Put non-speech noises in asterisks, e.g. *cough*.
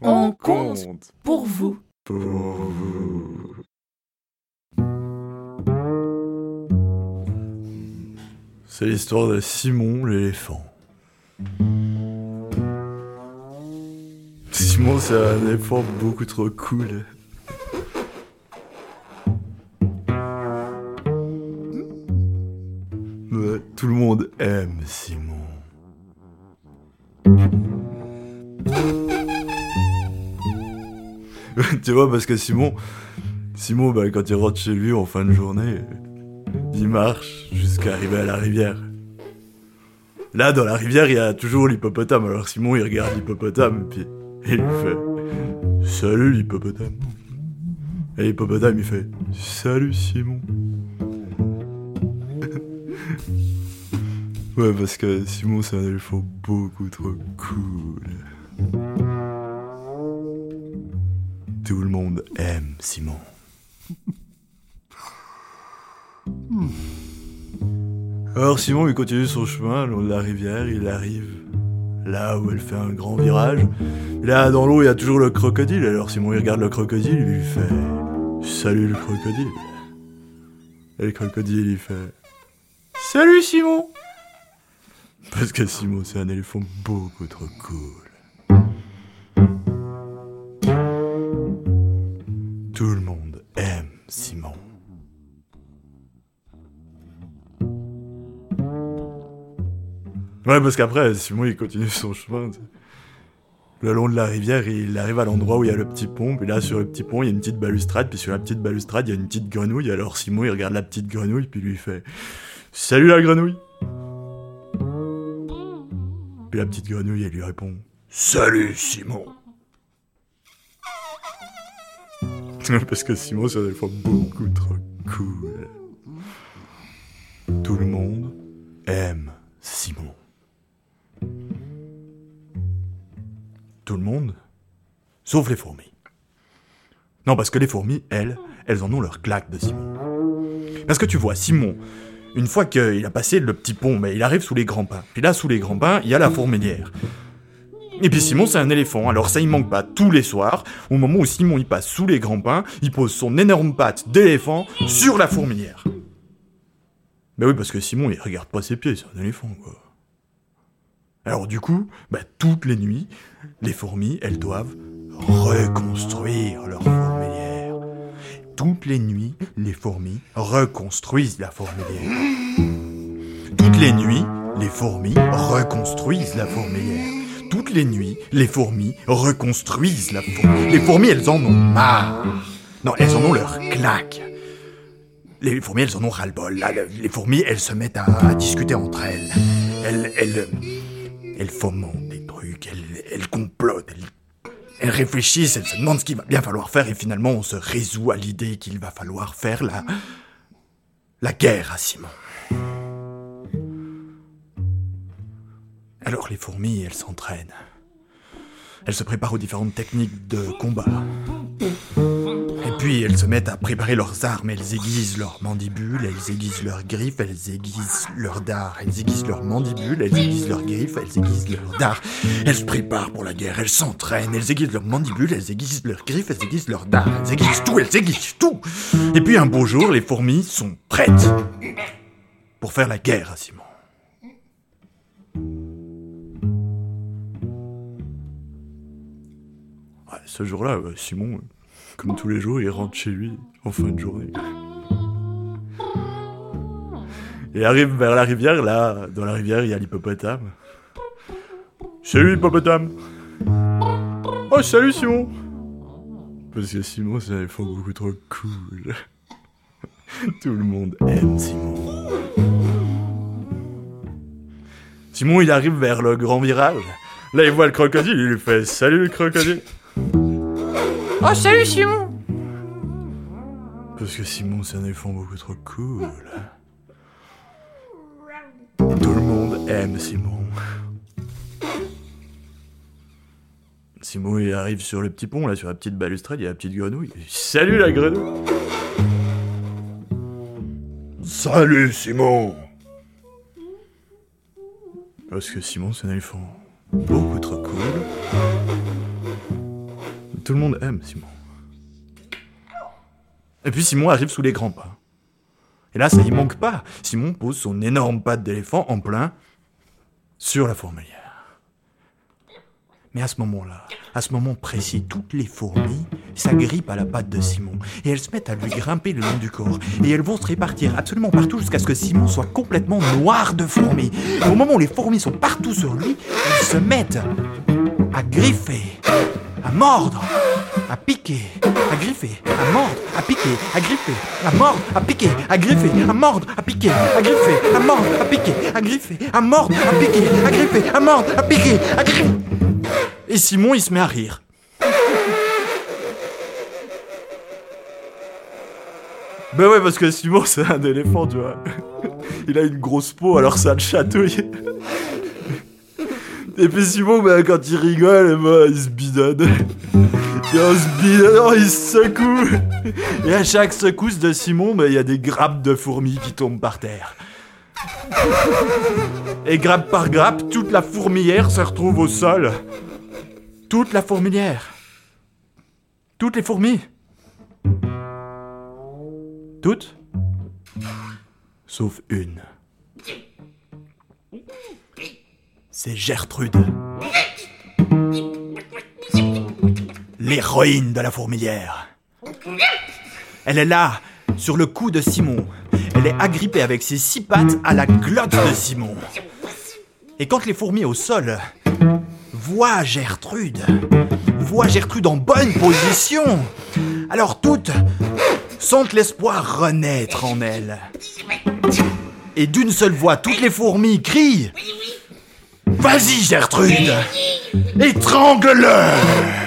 On compte pour vous. Pour vous. C'est l'histoire de Simon l'éléphant. Simon, c'est un éléphant beaucoup trop cool. Tout le monde aime Simon. *laughs* tu vois, parce que Simon, Simon, bah, quand il rentre chez lui en fin de journée, il marche jusqu'à arriver à la rivière. Là, dans la rivière, il y a toujours l'hippopotame. Alors Simon, il regarde l'hippopotame, puis il lui fait Salut l'hippopotame. Et l'hippopotame, il fait Salut Simon. *laughs* ouais, parce que Simon, c'est un éléphant beaucoup trop cool. Tout le monde aime Simon. Alors Simon, il continue son chemin le long de la rivière, il arrive là où elle fait un grand virage. Là, dans l'eau, il y a toujours le crocodile. Alors Simon, il regarde le crocodile, il lui fait Salut le crocodile. Et le crocodile, il fait Salut Simon Parce que Simon, c'est un éléphant beaucoup trop cool. Tout le monde aime Simon. Ouais, parce qu'après, Simon, il continue son chemin. Le long de la rivière, il arrive à l'endroit où il y a le petit pont. Puis là, sur le petit pont, il y a une petite balustrade. Puis sur la petite balustrade, il y a une petite grenouille. Alors Simon, il regarde la petite grenouille, puis lui fait Salut la grenouille Puis la petite grenouille, elle lui répond Salut Simon Parce que Simon, c'est un éléphant beaucoup trop cool. Tout le monde aime Simon. Tout le monde Sauf les fourmis. Non, parce que les fourmis, elles, elles en ont leur claque de Simon. Parce que tu vois, Simon, une fois qu'il a passé le petit pont, mais il arrive sous les grands pins. Puis là, sous les grands pins, il y a la fourmilière. Et puis Simon, c'est un éléphant, alors ça, il manque pas tous les soirs. Au moment où Simon, il passe sous les grands pins, il pose son énorme patte d'éléphant sur la fourmilière. Ben oui, parce que Simon, il regarde pas ses pieds, c'est un éléphant, quoi. Alors du coup, bah, toutes les nuits, les fourmis, elles doivent reconstruire leur fourmilière. Toutes les nuits, les fourmis reconstruisent la fourmilière. Toutes les nuits, les fourmis reconstruisent la fourmilière. Toutes les nuits, les fourmis reconstruisent la fourmilière. Les fourmis, elles en ont marre. Non, elles en ont leur claque. Les fourmis, elles en ont ras-le-bol. Les fourmis, elles se mettent à, à discuter entre elles. Elles, elles, elles fomentent des trucs, elles, elles complotent, elles, elles réfléchissent, elles se demandent ce qu'il va bien falloir faire et finalement on se résout à l'idée qu'il va falloir faire la, la guerre à Simon. Alors les fourmis, elles s'entraînent. Elles se préparent aux différentes techniques de combat. Et puis elles se mettent à préparer leurs armes, elles aiguisent leurs mandibules, elles aiguisent leurs griffes, elles aiguisent leurs dards, elles aiguisent leurs mandibules, elles aiguisent leurs griffes, elles aiguisent leurs dards. Elles se préparent pour la guerre, elles s'entraînent, elles aiguisent leurs mandibules, elles aiguisent leurs griffes, elles aiguisent leurs dards, elles aiguisent tout, elles aiguisent tout. Et puis un beau jour, les fourmis sont prêtes pour faire la guerre à Simon. Ce jour-là, euh, Simon, euh, comme tous les jours, il rentre chez lui en fin de journée. Il arrive vers la rivière, là, dans la rivière, il y a l'hippopotame. Salut l'hippopotame Oh, salut Simon Parce que Simon, c'est un beaucoup trop cool. *laughs* Tout le monde aime Simon. Simon, il arrive vers le grand virage. Là, il voit le crocodile, il lui fait Salut le crocodile Oh, salut Simon Parce que Simon, c'est un éléphant beaucoup trop cool. Tout le monde aime Simon. Simon, il arrive sur le petit pont, là, sur la petite balustrade, il y a la petite grenouille. Salut la grenouille Salut Simon Parce que Simon, c'est un éléphant beaucoup trop cool. Tout le monde aime Simon. Et puis Simon arrive sous les grands pas. Et là, ça y manque pas. Simon pose son énorme patte d'éléphant en plein sur la fourmilière. Mais à ce moment-là, à ce moment précis, toutes les fourmis s'agrippent à la patte de Simon et elles se mettent à lui grimper le long du corps et elles vont se répartir absolument partout jusqu'à ce que Simon soit complètement noir de fourmis. Et au moment où les fourmis sont partout sur lui, elles se mettent à griffer, à mordre, à piquer, à griffer, à mordre, à piquer, à griffer, à mordre, à piquer, à griffer, à mordre, à piquer, à griffer, à mordre, à piquer, à griffer, à mordre, à piquer, à griffer, à mordre, à piquer, à griffer. Et Simon, il se met à rire. Ben ouais, parce que Simon, c'est un éléphant, tu vois. *laughs* Il a une grosse peau, alors ça le chatouille. Et puis Simon, ben, quand il rigole, ben, il se bidonne. *laughs* Et on se bidonne, il se secoue. Et à chaque secousse de Simon, ben, il y a des grappes de fourmis qui tombent par terre. Et grappe par grappe, toute la fourmilière se retrouve au sol. Toute la fourmilière. Toutes les fourmis. Toutes Sauf une. C'est Gertrude. L'héroïne de la fourmilière. Elle est là, sur le cou de Simon. Elle est agrippée avec ses six pattes à la glotte de Simon. Et quand les fourmis au sol voient Gertrude, voient Gertrude en bonne position, alors toutes sentent l'espoir renaître en elles. Et d'une seule voix, toutes les fourmis crient Vas-y Gertrude. Étrangle-le